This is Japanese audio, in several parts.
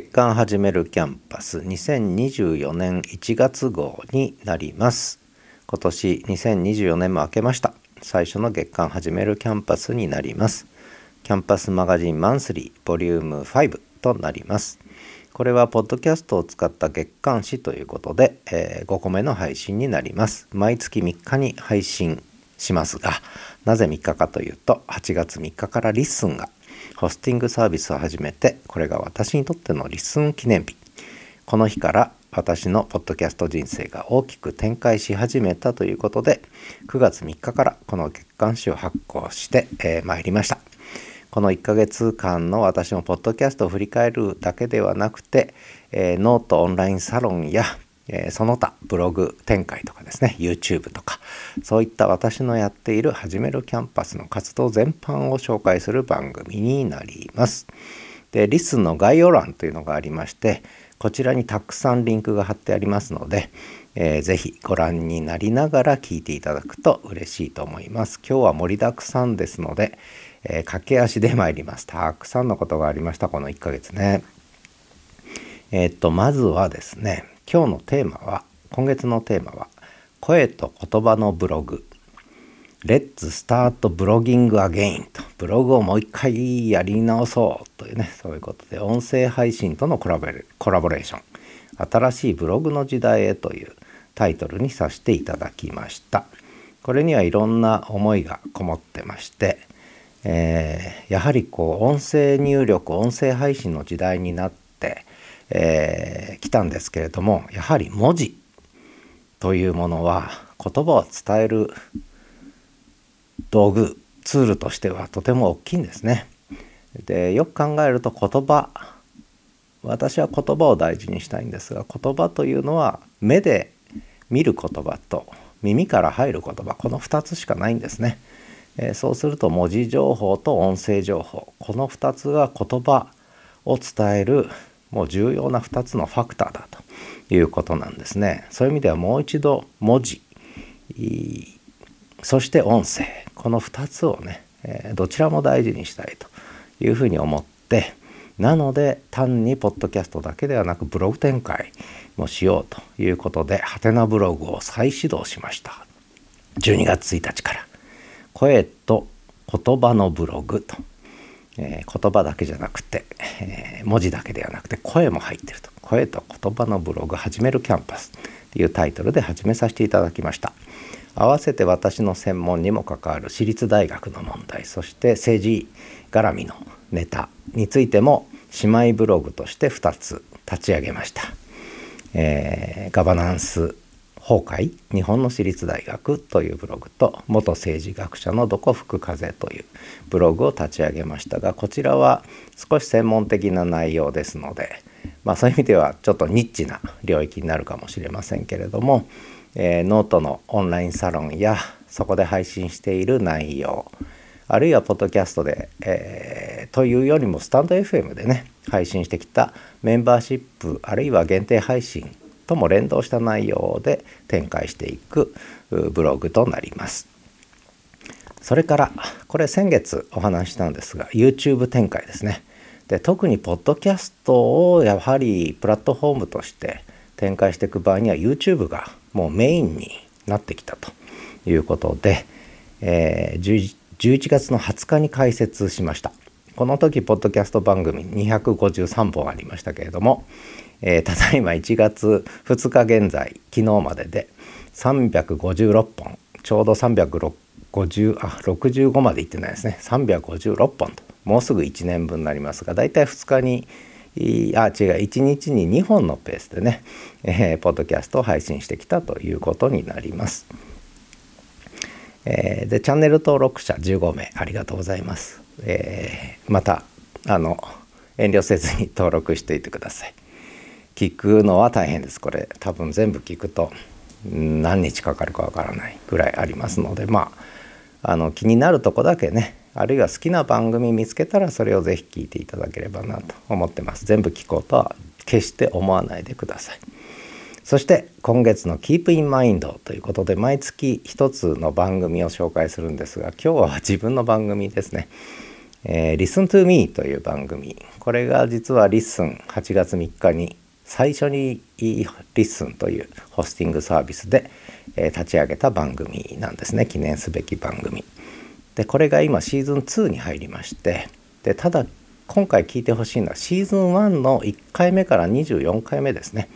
月刊はじめる Camp@Us 2024年1月号になります。今年2024年も明けました。最初の月刊はじめる Camp@Usになります。 Camp@Us Magazine Monthly Volume 5となります。これはポッドキャストを使った月刊誌ということで、えー、5個目の配信になります。毎月3日に配信しますがなぜ3日かというと8月3日から LISTEN がホスティングサービスを始めてこれが私にとってのリスン記念日。この日から私のポッドキャスト人生が大きく展開し始めたということで9月3日からこの月刊誌を発行して、えー、いりました。この1ヶ月間の私のポッドキャストを振り返るだけではなくて、えー、ノートオンラインサロンやえその他ブログ展開とかですね YouTube とかそういった私のやっている始めるキャンパスの活動全般を紹介する番組になります。で LISTEN の概要欄というのがありましてこちらにたくさんリンクが貼ってありますので、えー、ぜひご覧になりながら聞いていただくと嬉しいと思います。今日は盛りだくさんですので、えー、駆け足で参ります。たくさんのことがありましたこの1ヶ月ね。えー、っとまずはですね今日のテーマは今月のテーマは声と言葉のブログ。 Let's start blogging again と。ブログをもう一回やり直そうというねそういうことで音声配信とのコラボレーション。新しいブログの時代へというタイトルにさせていただきました。これにはいろんな思いがこもってまして、えー、やはりこう音声入力音声配信の時代になってえー、来たんですけれどもやはり文字というものは言葉を伝える道具ツールとしてはとても大きいんですね。でよく考えると言葉私は言葉を大事にしたいんですが言葉というのは目で見る言葉と耳から入る言葉この2つしかないんですね。えー、そうすると文字情報と音声情報この2つが言葉を伝えるもう重要な2つのファクターだということなんですね。そういう意味ではもう一度文字そして音声。この2つをね、どちらも大事にしたいというふうに思ってなので単にポッドキャストだけではなくブログ展開もしようということでハテナブログを再始動しました。12月1日から。声と言葉のブログとえー、言葉だけじゃなくて、えー、文字だけではなくて声も入ってると「声と言葉のブログ始めるキャンパス」というタイトルで始めさせていただきました。合わせて私の専門にも関わる私立大学の問題そして政治絡みのネタについても姉妹ブログとして2つ立ち上げました、えー、ガバナンス崩壊日本の私立大学というブログと元政治学者のどこ吹く風というブログを立ち上げましたがこちらは少し専門的な内容ですのでまあそういう意味ではちょっとニッチな領域になるかもしれませんけれども、えー、ノートのオンラインサロンやそこで配信している内容あるいはポッドキャストで、えー、というよりもスタンド FM でね配信してきたメンバーシップあるいは限定配信とも連動した内容で展開していくブログとなります。それからこれ先月お話したんですが YouTube 展開ですね。で特にポッドキャストをやはりプラットフォームとして展開していく場合には YouTube がもうメインになってきたということで、えー、11月の20日に開設しました。この時ポッドキャスト番組253本ありましたけれども、えー、ただいま1月2日現在昨日までで356本ちょうど350あ65までいってないですね356本ともうすぐ1年分になりますがだいたい2日にあ違う1日に2本のペースでね、えー、ポッドキャストを配信してきたということになります。えー、でチャンネル登録者15名ありがとうございます。えー、またあの遠慮せずに登録していてください。聞くのは大変です。これ多分全部聞くと何日かかるかわからないぐらいありますのでまああの気になるとこだけねあるいは好きな番組見つけたらそれをぜひ聞いていただければなと思ってます。全部聞こうとは決して思わないでください。そして今月の Keep in Mind ということで毎月一つの番組を紹介するんですが今日は自分の番組ですね。えー、Listen to Me という番組。これが実は Listen8 月3日に最初に Listen というホスティングサービスで、え、立ち上げた番組なんですね。記念すべき番組。でこれが今シーズン2に入りましてでただ今回聞いてほしいのはシーズン1の1回目から24回目ですね、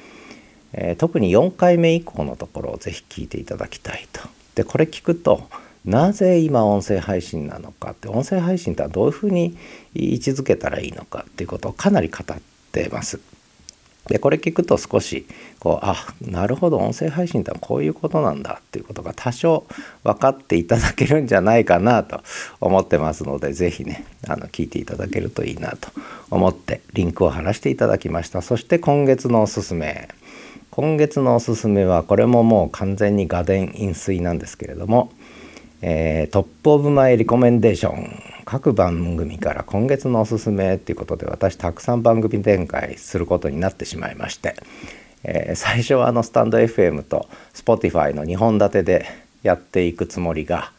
えー、特に4回目以降のところをぜひ聞いていただきたいと。でこれ聞くとなぜ今音声配信なのかって音声配信とはどういうふうに位置づけたらいいのかっていうことをかなり語ってます。でこれ聞くと少しこうあなるほど音声配信ってこういうことなんだっていうことが多少分かっていただけるんじゃないかなと思ってますので是非ねあの聞いていただけるといいなと思ってリンクを貼らせていただきましたそして今月のおすすめ今月のおすすめはこれももう完全に我田引水なんですけれどもえー、 Top of My Recommendation。各番組から今月のおすすめっていうことで私たくさん番組展開することになってしまいまして、えー、最初はあのスタンド FM と Spotify の2本立てでやっていくつもりが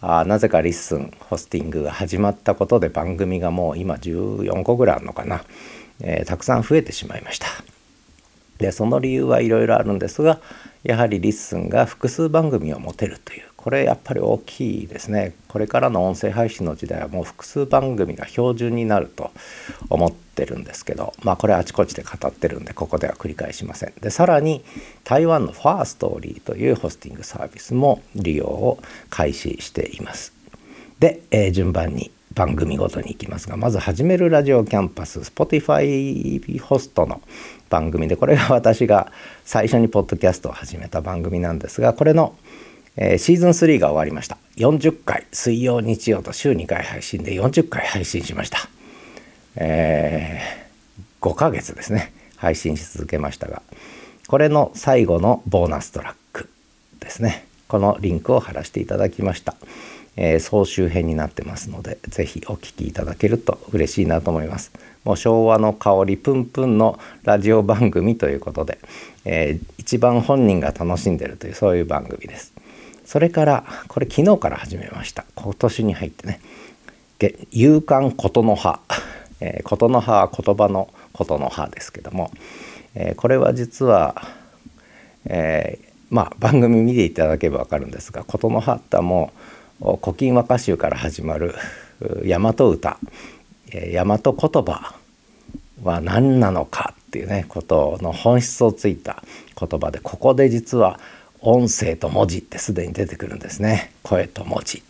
あなぜか LISTEN Hosting が始まったことで番組がもう今14個ぐらいあるのかな、えー、たくさん増えてしまいました。でその理由はいろいろあるんですがやはり LISTEN が複数番組を持てるというこれやっぱり大きいですね。これからの音声配信の時代はもう複数番組が標準になると思ってるんですけどまあこれあちこちで語ってるんでここでは繰り返しません。でさらに台湾のファーストーリーというホスティングサービスも利用を開始しています。で、えー、順番に番組ごとに行きますがまず「始めるラジオキャンパス」Spotify ホストの番組でこれが私が最初にポッドキャストを始めた番組なんですがこれの「えー、シーズン3が終わりました。40回水曜日曜と週2回配信で40回配信しました。えー、5ヶ月ですね。配信し続けましたがこれの最後のボーナストラックですね。このリンクを貼らせていただきました、えー、総集編になってますので是非お聴きいただけると嬉しいなと思います。もう昭和の香りプンプンのラジオ番組ということで、えー、一番本人が楽しんでるというそういう番組です。それからこれ昨日から始めました。今年に入ってね「勇敢ことの葉」えー、ことの葉は言葉のことの葉ですけども、えー、これは実は、えー、まあ番組見ていただければ分かるんですが琴の葉ってもう古今和歌集から始まる大和歌、大和言葉は何なのかっていうねことの本質をついた言葉でここで実は「音声と文字ってすでに出てくるんですね。声と文字。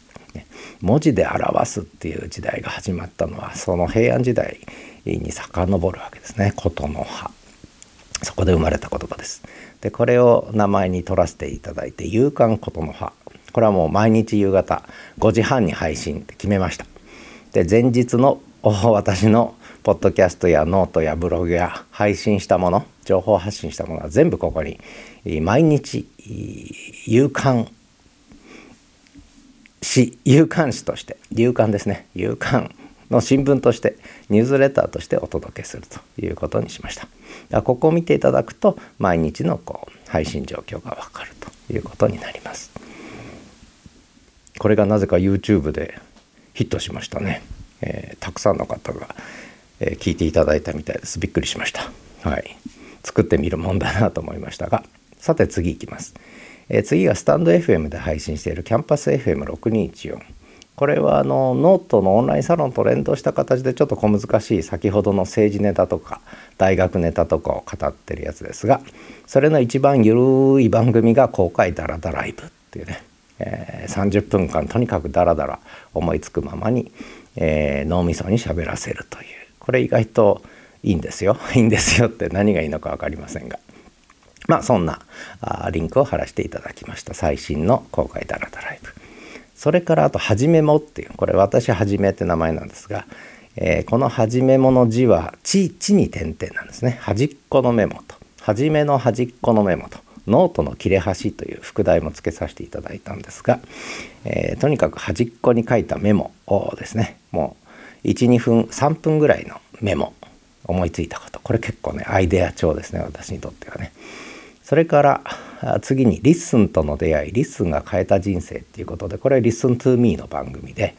文字で表すっていう時代が始まったのはその平安時代に遡るわけですね。言の葉。そこで生まれた言葉です。でこれを名前に取らせていただいて「夕刊言の葉」これはもう毎日夕方5時半に配信って決めました。で前日の私のポッドキャストやノートやブログや配信したもの情報発信したものは全部ここに毎日夕刊誌夕刊誌として夕刊ですね。夕刊の新聞としてニュースレターとしてお届けするということにしました。ここを見ていただくと毎日のこう配信状況がわかるということになります。これがなぜか YouTube でヒットしましたね、えー、たくさんの方がえ聞いていただいたみたいです。びっくりしました。はい。作ってみるもんだなと思いましたが。さて次いきます、えー、次がスタンド FM で配信しているキャンパス FM6214 これはあのノートのオンラインサロンと連動した形でちょっと小難しい先ほどの政治ネタとか大学ネタとかを語ってるやつですがそれの一番ゆるい番組が公開ダラダライブっていうね、えー、30分間とにかくダラダラ思いつくままに、えー、脳みそに喋らせるという。これ意外といいんですよ。いいんですよって何がいいのか分かりませんが。まあそんなあリンクを貼らせていただきました。最新の公開ダラダライブ。それからあと「はじめも」っていうこれ私はじめって名前なんですが、えー、この「はじめも」の字は「ち」「ち」に点々なんですね。端っこのメモと「はじめの端っこのメモと。ノートの切れ端という副題も付けさせていただいたんですが、えー、とにかく端っこに書いたメモをですねもう12分3分ぐらいのメモ思いついたこと。これ結構ねアイデア帳ですね私にとってはね。それから次に「 LISTEN との出会い LISTEN が変えた人生」っていうことでこれ「 Listen to Me の番組で、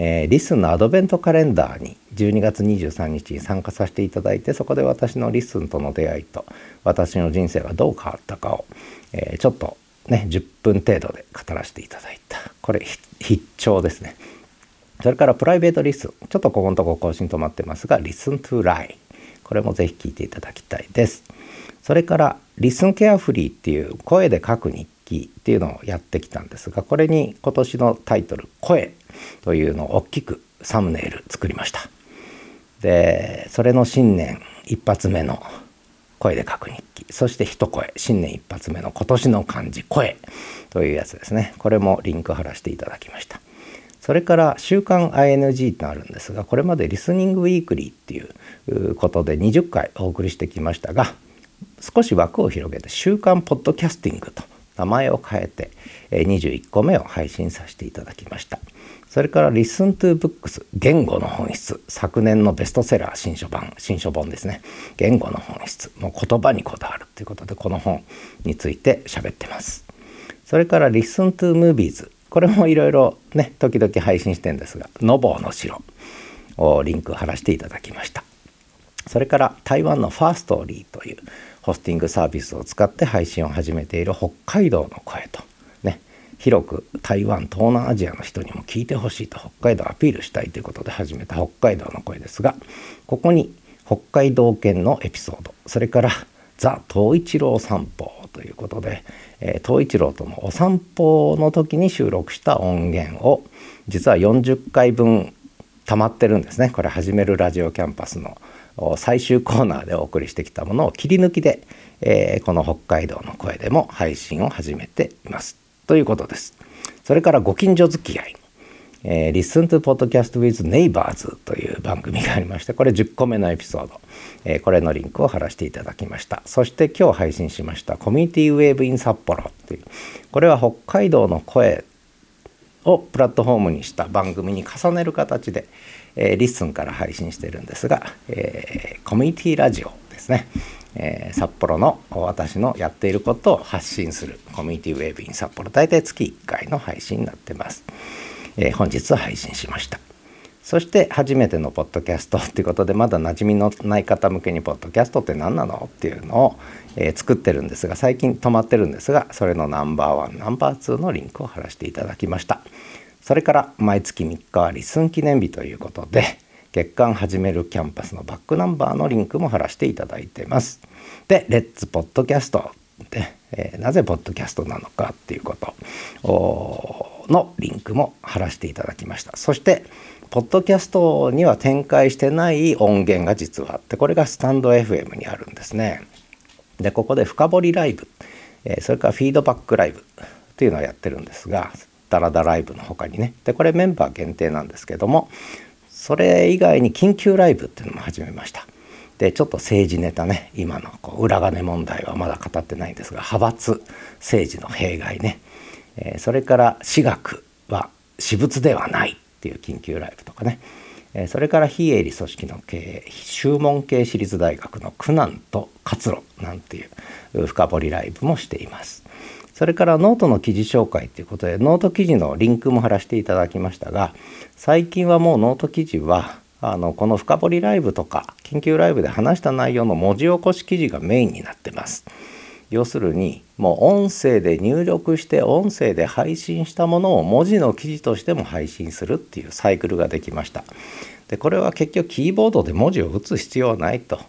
えー、 LISTEN のアドベントカレンダーに12月23日に参加させていただいてそこで私の LISTEN との出会いと私の人生がどう変わったかを、えー、ちょっとね10分程度で語らせていただいた。これ必聴ですね。それからプライベートリスン。ちょっとここのとこ更新止まってますがリスントゥライ。これもぜひ聞いていただきたいです。それからリスンケアフリーっていう声で書く日記っていうのをやってきたんですがこれに今年のタイトル「声」というのを大きくサムネイル作りました。でそれの新年一発目の声で書く日記。そして一声新年一発目の今年の漢字声というやつですね。これもリンク貼らせていただきました。それから週刊 ING とあるんですがこれまでリスニングウィークリーっていうことで20回お送りしてきましたが少し枠を広げて週刊ポッドキャスティングと名前を変えて21個目を配信させていただきました。それから「Listen to Books 言語の本質」昨年のベストセラー新書版新書本ですね。言語の本質。もう言葉にこだわるということでこの本について喋ってます。それから「Listen to Movies」これもいろいろね時々配信してんですが「ノボーの城」をリンク貼らせていただきました。それから台湾のファーストーリーというホスティングサービスを使って配信を始めている北海道の声と。広く台湾東南アジアの人にも聞いてほしいと北海道アピールしたいということで始めた北海道の声ですがここに北海道犬のエピソードそれからザ・東一郎散歩ということで、えー、東一郎とのお散歩の時に収録した音源を実は40回分溜まってるんですね。これ始めるラジオキャンパスの最終コーナーでお送りしてきたものを切り抜きで、えー、この北海道の声でも配信を始めています。ということです。それからご近所付き合い。えー、Listen to Podcast with Neighbors という番組がありましてこれ10個目のエピソード、えー、これのリンクを貼らせていただきましたそして今日配信しました Community Wave in 札幌というこれは北海道の声をプラットフォームにした番組に重ねる形で、えー、 LISTEN から配信してるんですが、えー、コミュニティラジオですね、えー、札幌の私のやっていることを発信する Community Wave in 札幌大体月1回の配信になってます、えー、本日は配信しました。そして初めてのポッドキャストっていうことでまだ馴染みのない方向けにポッドキャストって何なのっていうのを、えー、作ってるんですが最近止まってるんですがそれのナンバーワンナンバーツーのリンクを貼らせていただきました。それから毎月3日は LISTEN 記念日ということで月刊はじめる Camp@Us のバックナンバーのリンクも貼らせていただいてます。で Let's Podcast で、えー、なぜポッドキャストなのかっていうことのリンクも貼らせていただきました。そしてポッドキャストには展開してない音源が実はあってこれがスタンド FM にあるんですね。でここで深掘りライブ、えー、それからフィードバックライブというのをやってるんですがダラダライブの他にね。でこれメンバー限定なんですけどもそれ以外に緊急ライブっていうのも始めました。でちょっと政治ネタね今のこう裏金問題はまだ語ってないんですが派閥政治の弊害ね、えー、それから私学は私物ではないっていう緊急ライブとかね、えそれから非営利組織の経営宗門系私立大学の苦難と活路なんていう深掘りライブもしています。それからノートの記事紹介ということでノート記事のリンクも貼らせていただきましたが最近はもうノート記事はあのこの深掘りライブとか緊急ライブで話した内容の文字起こし記事がメインになってます。要するにもう音声で入力して音声で配信したものを文字の記事としても配信するっていうサイクルができました。でこれは結局キーボードで文字を打つ必要はないと。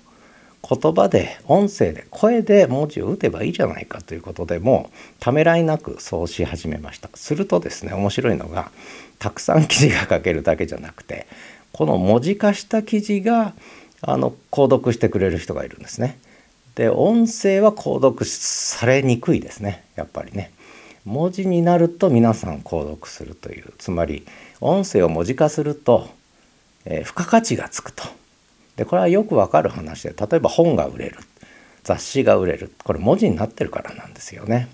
言葉で音声で声で文字を打てばいいじゃないかということでもうためらいなくそうし始めました。するとですね面白いのがたくさん記事が書けるだけじゃなくてこの文字化した記事があの購読してくれる人がいるんですね。で音声は購読されにくいですねやっぱりね。文字になると皆さん購読するという。つまり音声を文字化すると、えー、付加価値がつくと。でこれはよくわかる話で例えば本が売れる雑誌が売れるこれ文字になってるからなんですよね。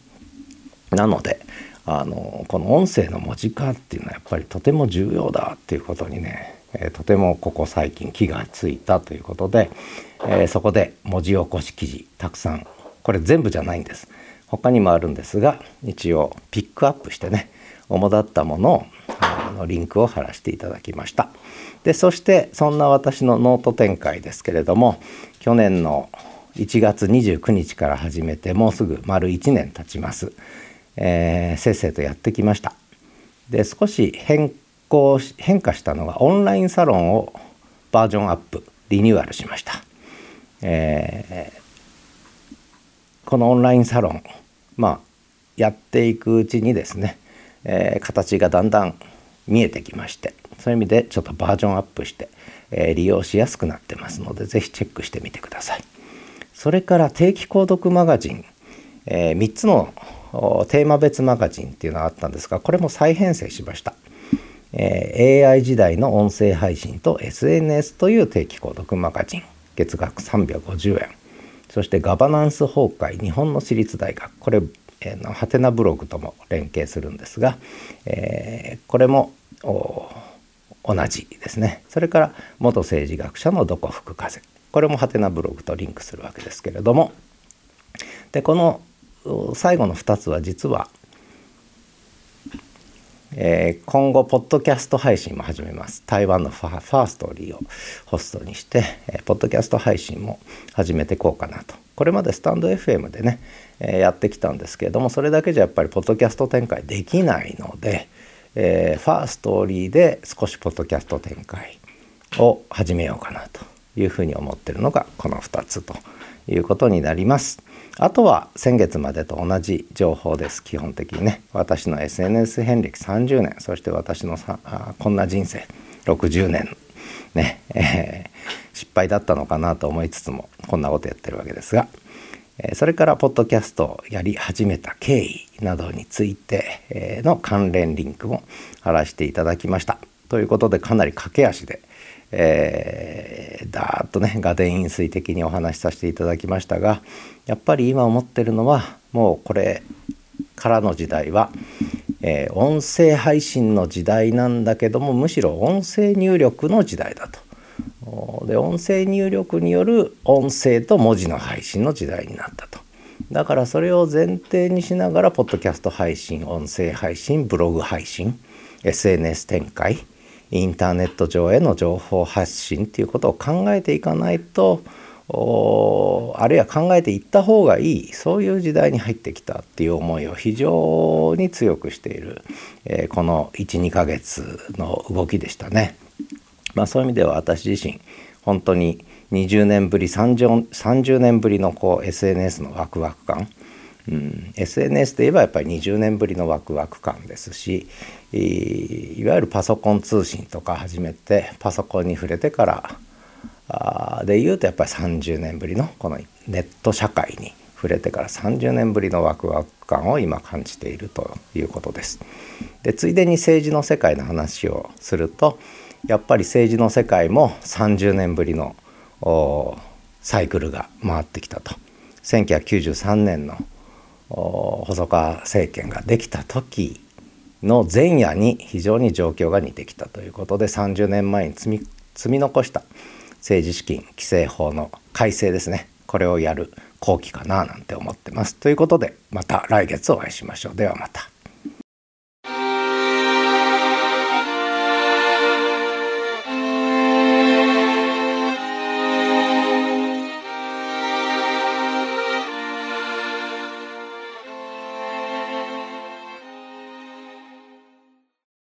なのであのこの音声の文字化っていうのはやっぱりとても重要だっていうことにねえとてもここ最近気がついたということで、えそこで文字起こし記事たくさんこれ全部じゃないんです。他にもあるんですが一応ピックアップしてね主だったものをのリンクを貼らせていただきました。でそしてそんな私のノート展開ですけれども去年の1月29日から始めてもうすぐ丸1年経ちます、えー、せっせとやってきました。で少し変更変化したのがオンラインサロンをバージョンアップリニューアルしました、えー、このオンラインサロンまあやっていくうちにですね、えー、形がだんだん見えてきましてそういう意味でちょっとバージョンアップして、えー、利用しやすくなってますので是非チェックしてみてください。それから定期購読マガジン、えー、3つのテーマ別マガジンっていうのがあったんですがこれも再編成しました。えー、AI 時代の音声配信と SNS という定期購読マガジン月額350円そしてガバナンス崩壊日本の私立大学これえー、ハテナブログとも連携するんですが、えー、これも同じですね。それから元政治学者のどこ吹く風。これもハテナブログとリンクするわけですけれども。でこの最後の2つは実は、えー、今後ポッドキャスト配信も始めます。台湾のファーストリーをホストにして、えー、ポッドキャスト配信も始めていこうかなと。これまでスタンド FM でねえやってきたんですけれどもそれだけじゃやっぱりポッドキャスト展開できないので、えー、ファーストーリーで少しポッドキャスト展開を始めようかなというふうに思ってるのがこの2つということになります。あとは先月までと同じ情報です基本的にね私の SNS 遍歴30年そして私のさあこんな人生60年ね、えー、失敗だったのかなと思いつつもこんなことやってるわけですがそれからポッドキャストをやり始めた経緯などについての関連リンクも貼らせていただきました。ということでかなり駆け足で、えー、だーっとね画伝飲水的にお話しさせていただきましたがやっぱり今思ってるのはもうこれからの時代は、えー、音声配信の時代なんだけどもむしろ音声入力の時代だと。で音声入力による音声と文字の配信の時代になったと。だからそれを前提にしながらポッドキャスト配信音声配信ブログ配信 SNS 展開インターネット上への情報発信っていうことを考えていかないとあるいは考えていった方がいいそういう時代に入ってきたっていう思いを非常に強くしている、えー、この12ヶ月の動きでしたね。まあ、そういう意味では私自身本当に20年ぶり 30, 30年ぶりのこう SNS のワクワク感、うん、SNS で言えばやっぱり20年ぶりのワクワク感ですしいわゆるパソコン通信とか始めてパソコンに触れてからあで言うとやっぱり30年ぶりのこのネット社会に触れてから30年ぶりのワクワク感を今感じているということです。でついでに政治の世界の話をするとやっぱり政治の世界も30年ぶりのサイクルが回ってきたと1993年の細川政権ができた時の前夜に非常に状況が似てきたということで30年前に積み積み残した政治資金規正法の改正ですねこれをやる後期かななんて思ってます。ということでまた来月お会いしましょう。ではまた。